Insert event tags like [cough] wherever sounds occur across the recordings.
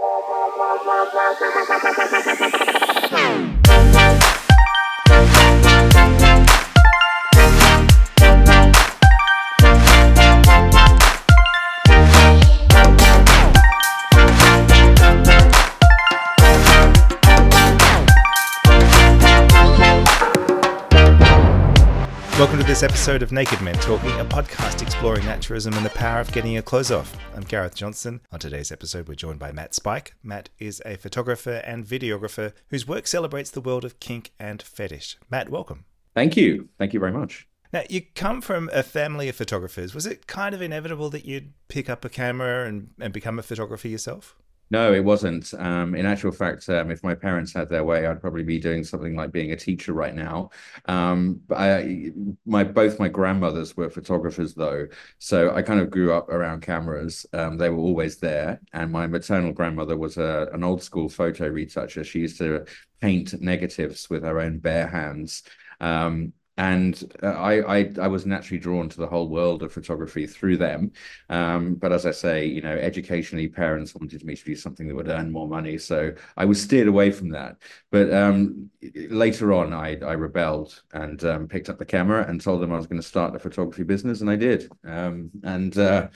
Welcome to this episode of Naked Men Talking, a podcast exploring naturism and the power of getting your clothes off. I'm Gareth Johnson. On today's episode, we're joined by Matt Spike. Matt is a photographer and videographer whose work celebrates the world of kink and fetish. Matt, welcome. Thank you. Thank you very much. Now, you come from a family of photographers. Was it kind of inevitable that you'd pick up a camera and, and become a photographer yourself? No, it wasn't. Um, in actual fact, um, if my parents had their way, I'd probably be doing something like being a teacher right now. Um, I, my both my grandmothers were photographers, though, so I kind of grew up around cameras. Um, they were always there, and my maternal grandmother was a, an old school photo retoucher. She used to paint negatives with her own bare hands. Um, and uh, I, I, I was naturally drawn to the whole world of photography through them. Um, but as I say, you know, educationally, parents wanted me to do something that would earn more money, so I was steered away from that. But um, later on, I I rebelled and um, picked up the camera and told them I was going to start a photography business, and I did. Um, and uh,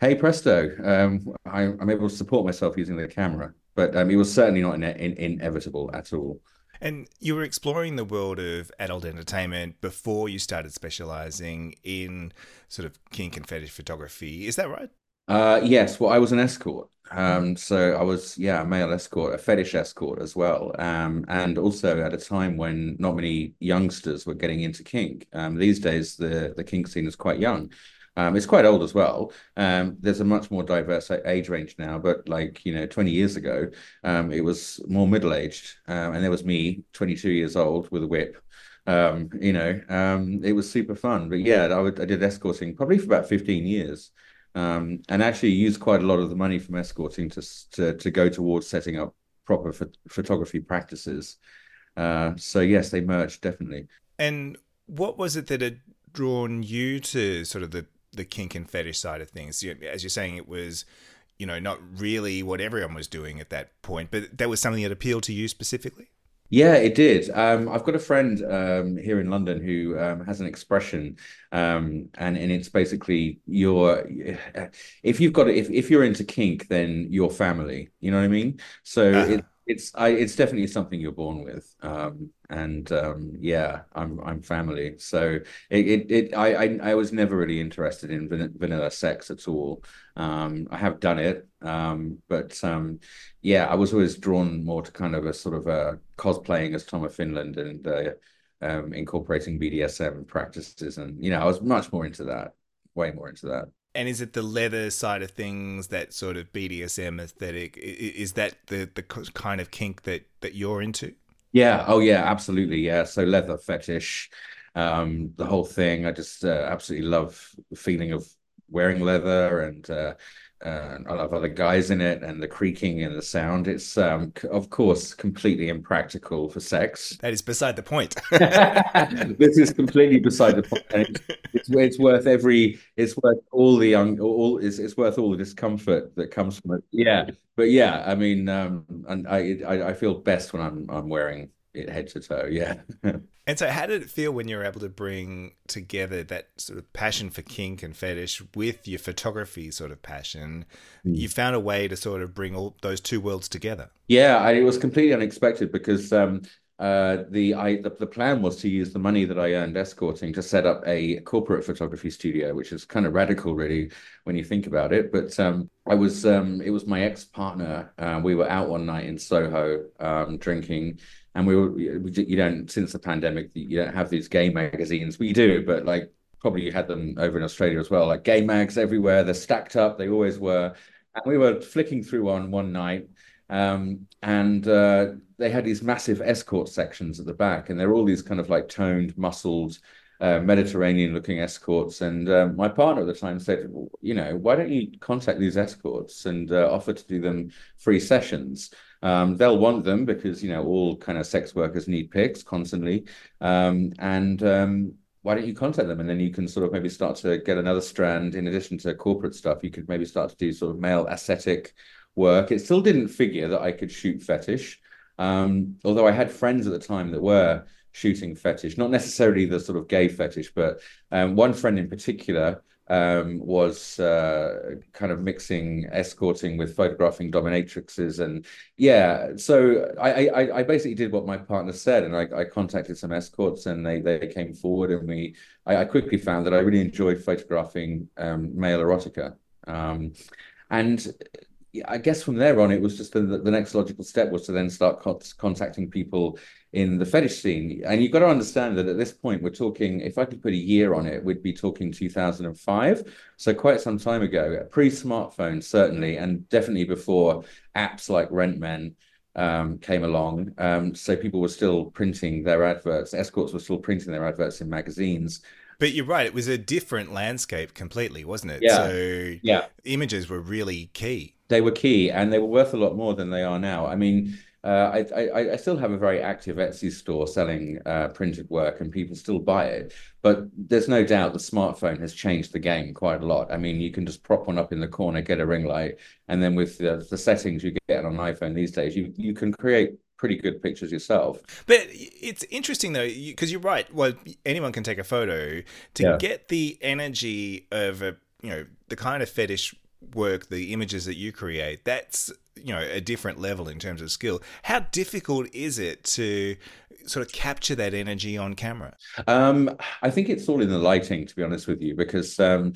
hey presto, um, I, am able to support myself using the camera. But um, it was certainly not in, in, inevitable at all. And you were exploring the world of adult entertainment before you started specializing in sort of kink and fetish photography. Is that right? Uh, yes. Well, I was an escort. Um, so I was, yeah, a male escort, a fetish escort as well. Um, and also at a time when not many youngsters were getting into kink. Um, these days, the, the kink scene is quite young. Um, it's quite old as well. Um, there's a much more diverse age range now, but like you know, 20 years ago, um, it was more middle aged, um, and there was me, 22 years old, with a whip. Um, you know, um, it was super fun. But yeah, I, would, I did escorting probably for about 15 years, and actually used quite a lot of the money from escorting to to, to go towards setting up proper ph- photography practices. Uh, so yes, they merged definitely. And what was it that had drawn you to sort of the the kink and fetish side of things. As you're saying, it was, you know, not really what everyone was doing at that point, but that was something that appealed to you specifically. Yeah, it did. Um, I've got a friend um, here in London who um, has an expression, um, and and it's basically your if you've got if if you're into kink, then your family. You know what I mean? So uh-huh. it, it's I, it's definitely something you're born with. Um, and um, yeah i'm i'm family. So it it, it I, I, I was never really interested in van- vanilla sex at all. Um, i have done it um, but um, yeah i was always drawn more to kind of a sort of a cosplaying as tom of finland and uh, um, incorporating bdsm practices. And you know i was much more into that way more into that and is it the leather side of things that sort of BDSM aesthetic? Is that the the kind of kink that that you're into? Yeah. Oh, yeah. Absolutely. Yeah. So leather fetish, um, the whole thing. I just uh, absolutely love the feeling of wearing leather and uh, uh, I love other guys in it and the creaking and the sound. It's, um, of course, completely impractical for sex. That is beside the point. [laughs] this is completely beside the point. It's, it's worth every. It's worth all the young. All it's, it's worth all the discomfort that comes from it. Yeah, but yeah, I mean, um, and I, I I feel best when I'm I'm wearing it head to toe. Yeah. [laughs] And so, how did it feel when you were able to bring together that sort of passion for kink and fetish with your photography sort of passion? Mm. You found a way to sort of bring all those two worlds together. Yeah, I, it was completely unexpected because um, uh, the, I, the the plan was to use the money that I earned escorting to set up a corporate photography studio, which is kind of radical, really, when you think about it. But um, I was um, it was my ex partner. Uh, we were out one night in Soho um, drinking and we were you don't since the pandemic you don't have these gay magazines we do but like probably you had them over in australia as well like gay mags everywhere they're stacked up they always were. And we were flicking through one one night um, and uh, they had these massive escort sections at the back and they're all these kind of like toned muscled uh, Mediterranean looking escorts. And um, my partner at the time said, you know, why don't you contact these escorts and uh, offer to do them free sessions? Um, they'll want them because you know all kind of sex workers need pics constantly, um, and um, why don't you contact them and then you can sort of maybe start to get another strand in addition to corporate stuff. You could maybe start to do sort of male aesthetic work. It still didn't figure that I could shoot fetish, um, although I had friends at the time that were shooting fetish, not necessarily the sort of gay fetish, but um, one friend in particular um, was uh, kind of mixing escorting with photographing dominatrixes, and yeah, so I, I, I basically did what my partner said, and I, I contacted some escorts, and they they came forward, and we I, quickly found that I really enjoyed photographing um, male erotica, um, and I guess from there on, it was just the, the next logical step was to then start co contacting people in the fetish scene. And you've got to understand that at this point, we're talking, if I could put a year on it, we'd be talking 2005. So quite some time ago, pre smartphone, certainly, and definitely before apps like RentMen um, came along. Um, so people were still printing their adverts, escorts were still printing their adverts in magazines. But you're right; it was a different landscape completely, wasn't it? Yeah. So yeah, images were really key. They were key, and they were worth a lot more than they are now. I mean, uh, I, I, I still have a very active Etsy store selling uh, printed work, and people still buy it. But there's no doubt the smartphone has changed the game quite a lot. I mean, you can just prop one up in the corner, get a ring light, and then with the, the settings you get on an iPhone these days, you you can create pretty good pictures yourself. But it's interesting though, because you're right. Well, anyone can take a photo to yeah. get the energy of a you know the kind of fetish work, the images that you create. That's you know a different level in terms of skill. How difficult is it to sort of capture that energy on camera? Um, I think it's all in the lighting, to be honest with you, because um,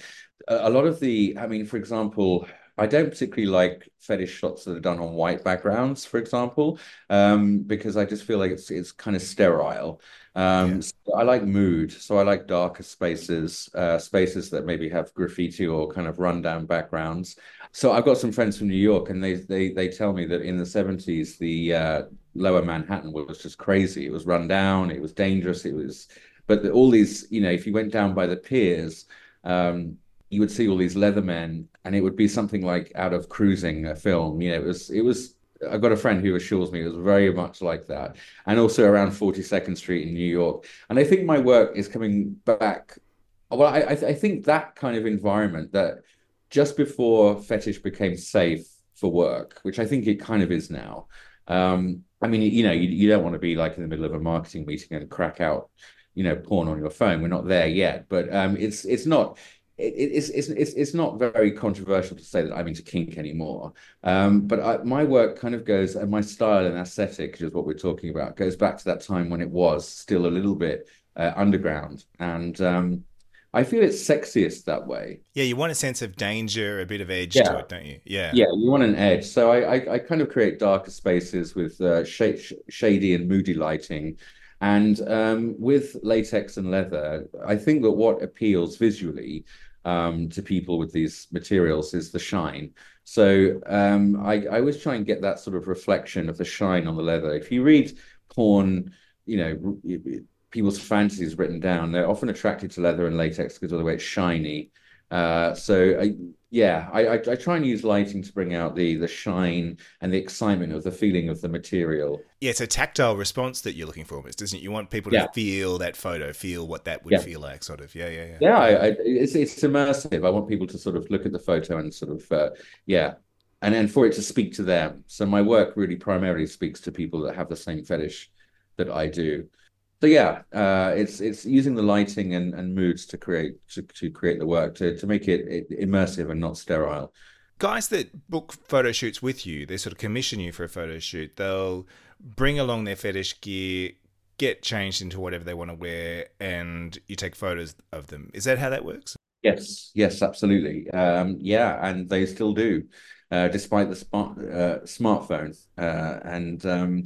a lot of the, I mean, for example, I don't particularly like fetish shots that are done on white backgrounds, for example, um, because I just feel like it's it's kind of sterile. Um, yeah. so I like mood, so I like darker spaces, uh, spaces that maybe have graffiti or kind of rundown backgrounds. So I've got some friends from New York, and they they they tell me that in the seventies, the uh, Lower Manhattan was just crazy. It was run down. It was dangerous. It was, but the, all these, you know, if you went down by the piers. Um, you would see all these leather men, and it would be something like out of cruising a film. You know, it was it was. I've got a friend who assures me it was very much like that, and also around Forty Second Street in New York. And I think my work is coming back. Well, I I think that kind of environment that just before fetish became safe for work, which I think it kind of is now. Um, I mean, you know, you, you don't want to be like in the middle of a marketing meeting and crack out, you know, porn on your phone. We're not there yet, but um, it's it's not it, it's, it's, it's, it's not very controversial to say that I'm into kink anymore. Um, but I, my work kind of goes, and my style and aesthetic, which is what we're talking about, goes back to that time when it was still a little bit uh, underground. And um, I feel it's sexiest that way. Yeah, you want a sense of danger, a bit of edge yeah. to it, don't you? Yeah. Yeah, you want an edge. So I, I, I kind of create darker spaces with uh, sh- shady and moody lighting. And um, with latex and leather, I think that what appeals visually um, to people with these materials is the shine. So um, I, I always try and get that sort of reflection of the shine on the leather. If you read porn, you know, people's fantasies written down, they're often attracted to leather and latex because of the way it's shiny. Uh, so I, yeah, I, I, I try and use lighting to bring out the the shine and the excitement of the feeling of the material. Yeah, it's a tactile response that you're looking for, almost, isn't it? You want people to yeah. feel that photo, feel what that would yeah. feel like, sort of. Yeah, yeah, yeah. Yeah, I, I, it's it's immersive. I want people to sort of look at the photo and sort of uh, yeah, and then for it to speak to them. So my work really primarily speaks to people that have the same fetish that I do so yeah, uh, it's it's using the lighting and, and moods to create to, to create the work to to make it, immersive and not sterile. Guys that book photo shoots with you, they sort of commission you for a photo shoot. They'll bring along their fetish gear, get changed into whatever they want to wear, and you take photos of them. Is that how that works? Yes, yes, absolutely. Um, yeah, and they still do, uh, despite the smart uh, smartphone. Uh, and um,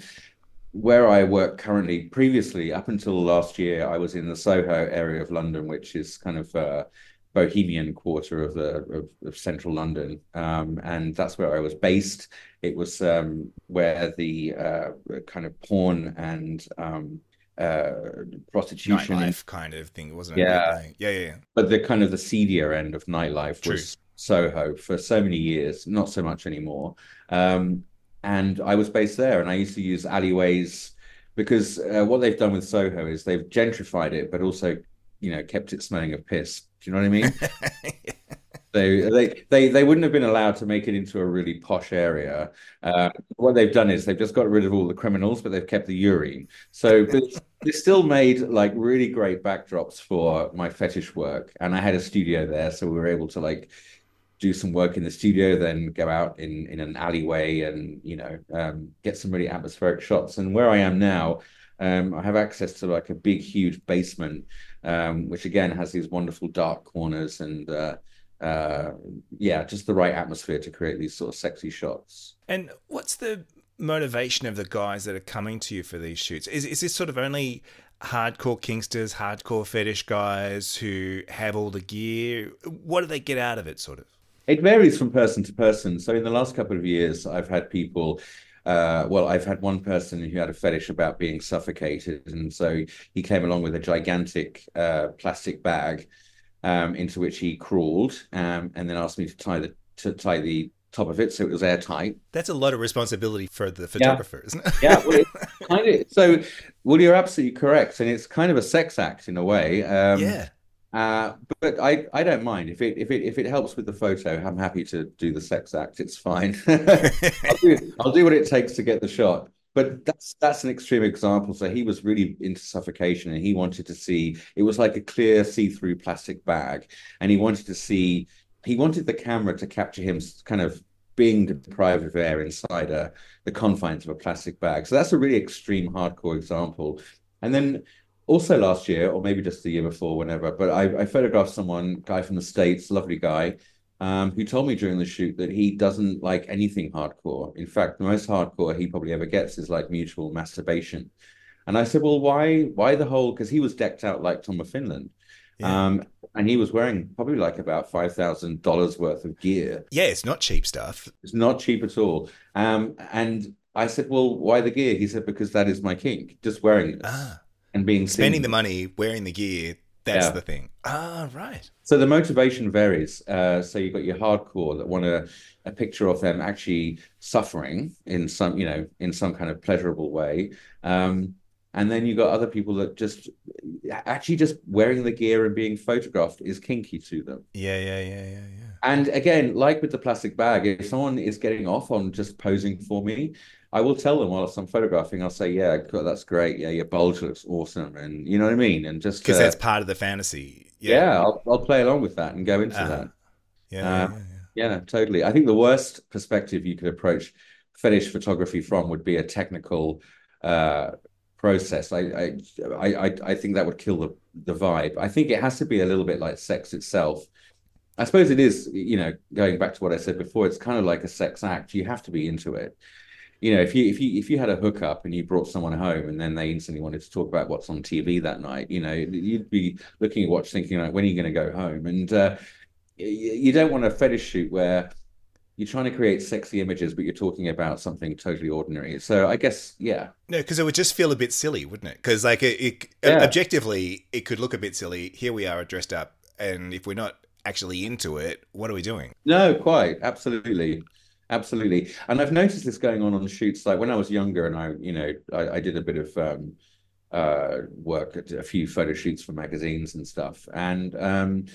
where I work currently, previously, up until last year, I was in the Soho area of London, which is kind of a bohemian quarter of the of, of central London, um, and that's where I was based. It was um, where the uh, kind of porn and um, uh, prostitution nightlife kind of thing, wasn't it? Yeah. yeah, yeah, yeah. But the kind of the seedier end of nightlife True. was Soho for so many years, not so much anymore. Um, and I was based there, and I used to use alleyways because uh, what they've done with Soho is they've gentrified it, but also, you know, kept it smelling of piss. Do you know what I mean? [laughs] So they, they they wouldn't have been allowed to make it into a really posh area. Uh, what they've done is they've just got rid of all the criminals, but they've kept the urine. So they still made like really great backdrops for my fetish work, and I had a studio there, so we were able to like do some work in the studio, then go out in in an alleyway and you know um, get some really atmospheric shots. And where I am now, um, I have access to like a big, huge basement, um, which again has these wonderful dark corners and uh, uh, yeah, just the right atmosphere to create these sort of sexy shots. And what's the motivation of the guys that are coming to you for these shoots? Is is this sort of only hardcore kinksters, hardcore fetish guys who have all the gear? What do they get out of it, sort of? It varies from person to person. So in the last couple of years, I've had people. Uh, well, I've had one person who had a fetish about being suffocated, and so he came along with a gigantic uh, plastic bag um, into which he crawled, um, and then asked me to tie the to tie the top of it so it was airtight. That's a lot of responsibility for the photographer, yeah. isn't it? yeah, well, [laughs] kind of. So, well, you're absolutely correct, and it's kind of a sex act in a way. Um, yeah. Uh, but I, I don't mind if it if it if it helps with the photo. I'm happy to do the sex act. It's fine. [laughs] I'll, do, I'll do what it takes to get the shot. But that's that's an extreme example. So he was really into suffocation, and he wanted to see. It was like a clear see-through plastic bag, and he wanted to see. He wanted the camera to capture him kind of being deprived of air inside a, the confines of a plastic bag. So that's a really extreme, hardcore example. And then also last year, or maybe just the year before, whenever, but I, I photographed someone, guy from the States, lovely guy, um, who told me during the shoot that he doesn't like anything hardcore. In fact, the most hardcore he probably ever gets is like mutual masturbation. And I said, well, why, why the whole? Because he was decked out like Tom of Finland. Yeah. Um, and he was wearing probably like about five thousand dollars worth of gear. Yeah, it's not cheap stuff. It's not cheap at all. Um, and I said, "Well, why the gear?" He said, "Because that is my kink, just wearing it ah. And being spending seen. the money, wearing the gear. That's yeah. the thing. Ah, right. So the motivation varies. Uh, so you've got your hardcore that want a, a picture of them actually suffering in some, you know, in some kind of pleasurable way. Um, and then you've got other people that just actually just wearing the gear and being photographed is kinky to them. Yeah, yeah, yeah, yeah, yeah. And again, like with the plastic bag, if someone is getting off on just posing for me, I will tell them whilst I'm photographing, I'll say, "Yeah, that's great. Yeah, your bulge looks awesome," and you know what I mean. And just because uh, that's part of the fantasy. Yeah, yeah I'll, I'll play along with that and go into uh, that. Yeah, uh, yeah, yeah, yeah, totally. I think the worst perspective you could approach fetish photography from would be a technical uh, process. I, I I I think that would kill the the vibe. I think it has to be a little bit like sex itself. I suppose it is, you know, going back to what I said before, it's kind of like a sex act. You have to be into it. You know, if you if you if you had a hookup and you brought someone home and then they instantly wanted to talk about what's on TV that night, you know, you'd be looking at watch thinking like, when are you going to go home? And uh, you don't want a fetish shoot where you're trying to create sexy images, but you're talking about something totally ordinary. So I guess, yeah. No, because it would just feel a bit silly, wouldn't it? Because like it, it yeah. objectively, it could look a bit silly. Here we are dressed up, and if we're not actually into it, what are we doing? No, quite, absolutely, absolutely. And I've noticed this going on on shoots. Like when I was younger, and I, you know, I, I did a bit of um, uh, work at a few photo shoots for magazines and stuff, and um,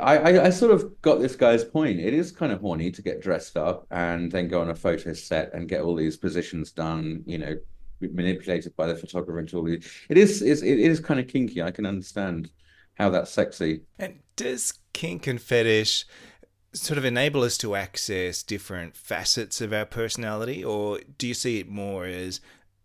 I, I, sort of got this guy's point. It is kind of horny to get dressed up and then go on a photo set and get all these positions done, you know, manipulated by the photographer and all these. It is, is it is kind of kinky. I can understand how that's sexy. And does kink and fetish sort of enable us to access different facets of our personality, or do you see it more as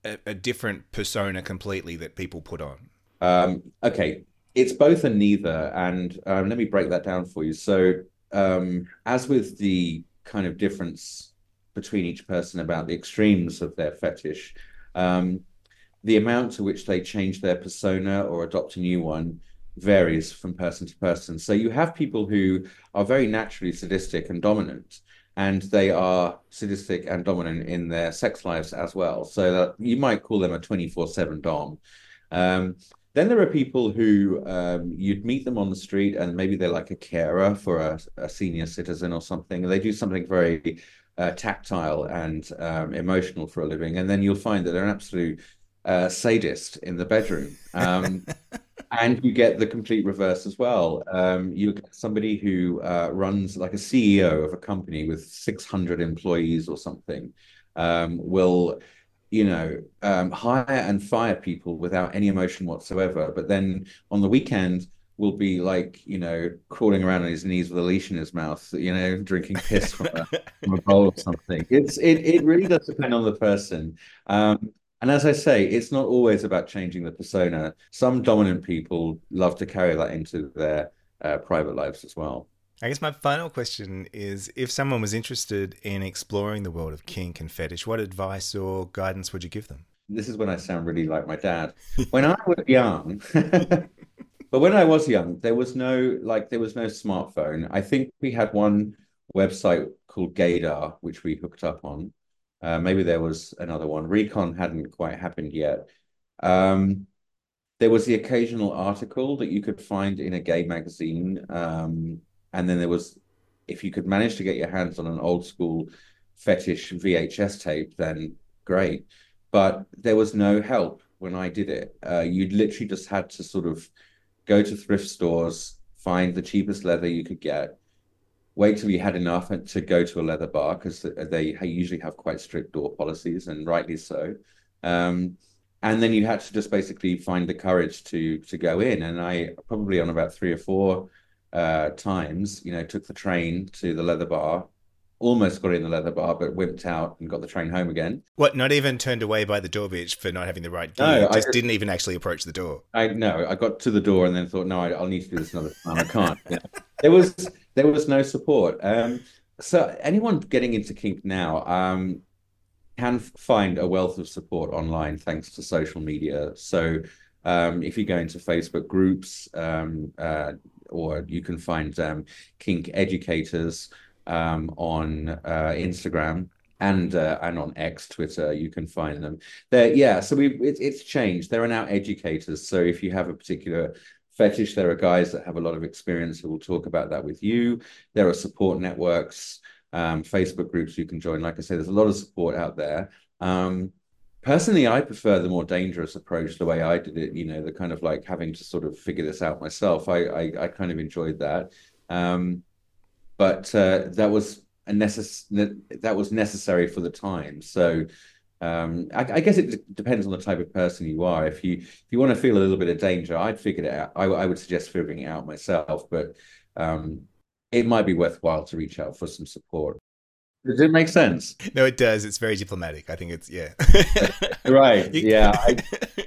a, a different persona completely that people put on? Um, okay, it's both and neither. And um, let me break that down for you. So, um, as with the kind of difference between each person about the extremes of their fetish, um, the amount to which they change their persona or adopt a new one varies from person to person. So, you have people who are very naturally sadistic and dominant. And they are sadistic and dominant in their sex lives as well. So that you might call them a 24 7 Dom. Um, then there are people who um, you'd meet them on the street and maybe they're like a carer for a, a senior citizen or something. They do something very uh, tactile and um, emotional for a living. And then you'll find that they're an absolute uh, sadist in the bedroom. Um, [laughs] and you get the complete reverse as well. Um, you get somebody who uh, runs like a CEO of a company with 600 employees or something um, will, you know, um, hire and fire people without any emotion whatsoever. But then on the weekend, will be like, you know, crawling around on his knees with a leash in his mouth, you know, drinking piss from a, from a bowl or something. It's it it really does depend on the person. Um, and as I say, it's not always about changing the persona. Some dominant people love to carry that into their uh, private lives as well. I guess my final question is if someone was interested in exploring the world of kink and fetish, what advice or guidance would you give them? This is when I sound really like my dad. When I was young, [laughs] but when I was young, there was no like there was no smartphone. I think we had one website called Gaydar, which we hooked up on. Uh, maybe there was another one. Recon hadn't quite happened yet. Um, there was the occasional article that you could find in a gay magazine. Um, and then there was, if you could manage to get your hands on an old school fetish VHS tape, then great. But there was no help when I did it. Uh, you literally just had to sort of go to thrift stores, find the cheapest leather you could get, wait till you had enough to go to a leather bar because they usually have quite strict door policies and rightly so. Um, and then you had to just basically find the courage to to go in. And I probably on about three or four uh, times, you know, took the train to the leather bar, almost got in the leather bar, but wimped out and got the train home again. What? Not even turned away by the door bitch for not having the right gear. No, just I didn't even actually approach the door. I no, I got to the door and then thought, no, I, will need to do this another time. I can't. [laughs] Yeah. There was there was no support. Um, so anyone getting into kink now um, can find a wealth of support online thanks to social media. So um, if you go into Facebook groups, um, uh, or you can find um, kink educators um, on uh, Instagram and uh, and on X, Twitter, you can find them there. Yeah, so we it, it's changed. There are now educators. So if you have a particular fetish. There are guys that have a lot of experience who will talk about that with you. There are support networks, um, Facebook groups you can join. Like I said, there's a lot of support out there. Um, personally, I prefer the more dangerous approach, the way I did it. You know, the kind of like having to sort of figure this out myself. I I, I kind of enjoyed that, um, but uh, that was a necess- that was necessary for the time. So um, I, I, guess it depends on the type of person you are. If you if you want to feel a little bit of danger, I'd figure it out. I, I would suggest figuring it out myself, but um, it might be worthwhile to reach out for some support. Does it make sense? No, it does. It's very diplomatic. I think it's yeah. [laughs] right. [laughs] Yeah. I,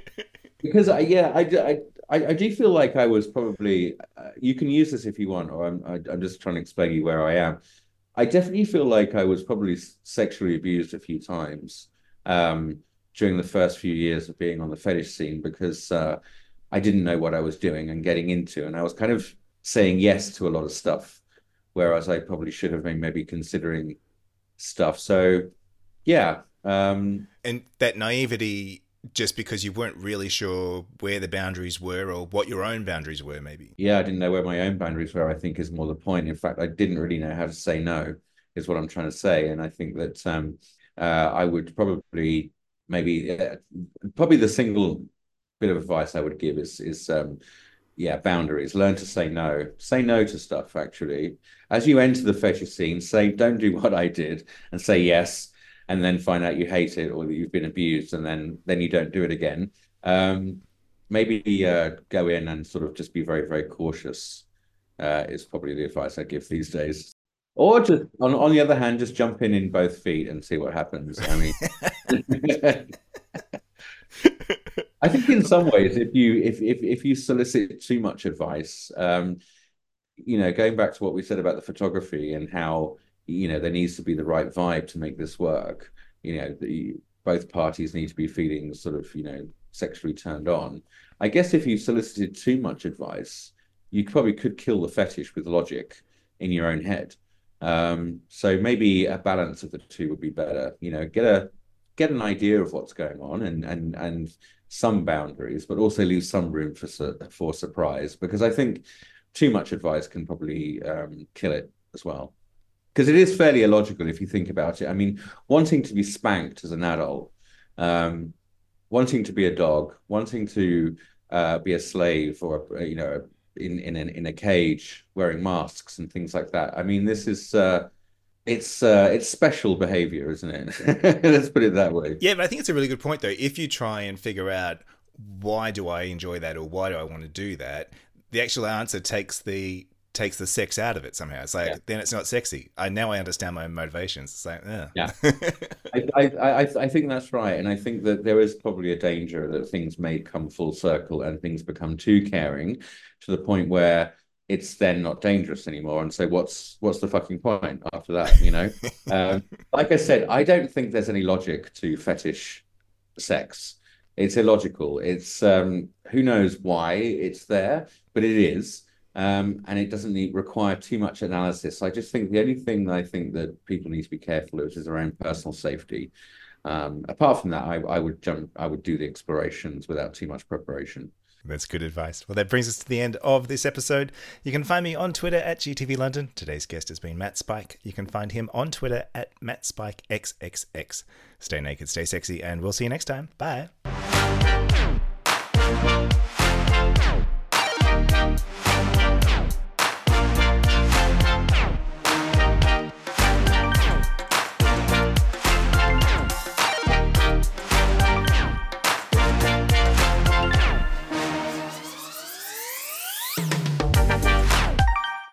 [laughs] because I, yeah, I, I, I do feel like I was probably. Uh, you can use this if you want, or I'm I, am i am just trying to explain you where I am. I definitely feel like I was probably sexually abused a few times um, during the first few years of being on the fetish scene because uh, I didn't know what I was doing and getting into, and I was kind of saying yes to a lot of stuff, whereas I probably should have been maybe considering stuff. So, yeah. Um, and that naivety just because you weren't really sure where the boundaries were or what your own boundaries were, maybe. Yeah, I didn't know where my own boundaries were, I think is more the point. In fact, I didn't really know how to say no, is what I'm trying to say. And I think that um, uh, I would probably maybe uh, probably the single bit of advice I would give is is um, yeah boundaries. Learn to say no. Say no to stuff. Actually, as you enter the fetish scene, say don't do what I did and say yes, and then find out you hate it or that you've been abused, and then then you don't do it again. Um, maybe uh, go in and sort of just be very very cautious. Uh, is probably the advice I give these days. Or just on on the other hand, just jump in in both feet and see what happens. I mean, [laughs] I think in some ways, if you if if if you solicit too much advice, um, you know, going back to what we said about the photography and how you know there needs to be the right vibe to make this work. You know, the, both parties need to be feeling sort of you know sexually turned on. I guess if you solicited too much advice, you probably could kill the fetish with logic in your own head. Um, so maybe a balance of the two would be better. You know, get a get an idea of what's going on and and and some boundaries, but also leave some room for for surprise. Because I think too much advice can probably um, kill it as well. Because it is fairly illogical if you think about it. I mean, wanting to be spanked as an adult, um, wanting to be a dog, wanting to uh, be a slave or you know in in in a cage wearing masks and things like that. I mean, this is uh, it's uh, it's special behavior, isn't it? [laughs] Let's put it that way. Yeah, but I think it's a really good point though. If you try and figure out why do I enjoy that or why do I want to do that, the actual answer takes the takes the sex out of it somehow. It's like yeah. then it's not sexy. I now I understand my own motivations. It's like yeah, yeah. [laughs] I, I, I I think that's right, and I think that there is probably a danger that things may come full circle and things become too caring to the point where it's then not dangerous anymore and so what's what's the fucking point after that you know [laughs] um, like i said i don't think there's any logic to fetish sex it's illogical it's um, who knows why it's there but it is um, and it doesn't need, require too much analysis i just think the only thing that i think that people need to be careful of is around personal safety um, apart from that I, I would jump i would do the explorations without too much preparation that's good advice. Well, that brings us to the end of this episode. You can find me on Twitter at GTV London. Today's guest has been Matt Spike. You can find him on Twitter at MattSpikeXXX. Stay naked, stay sexy, and we'll see you next time. Bye.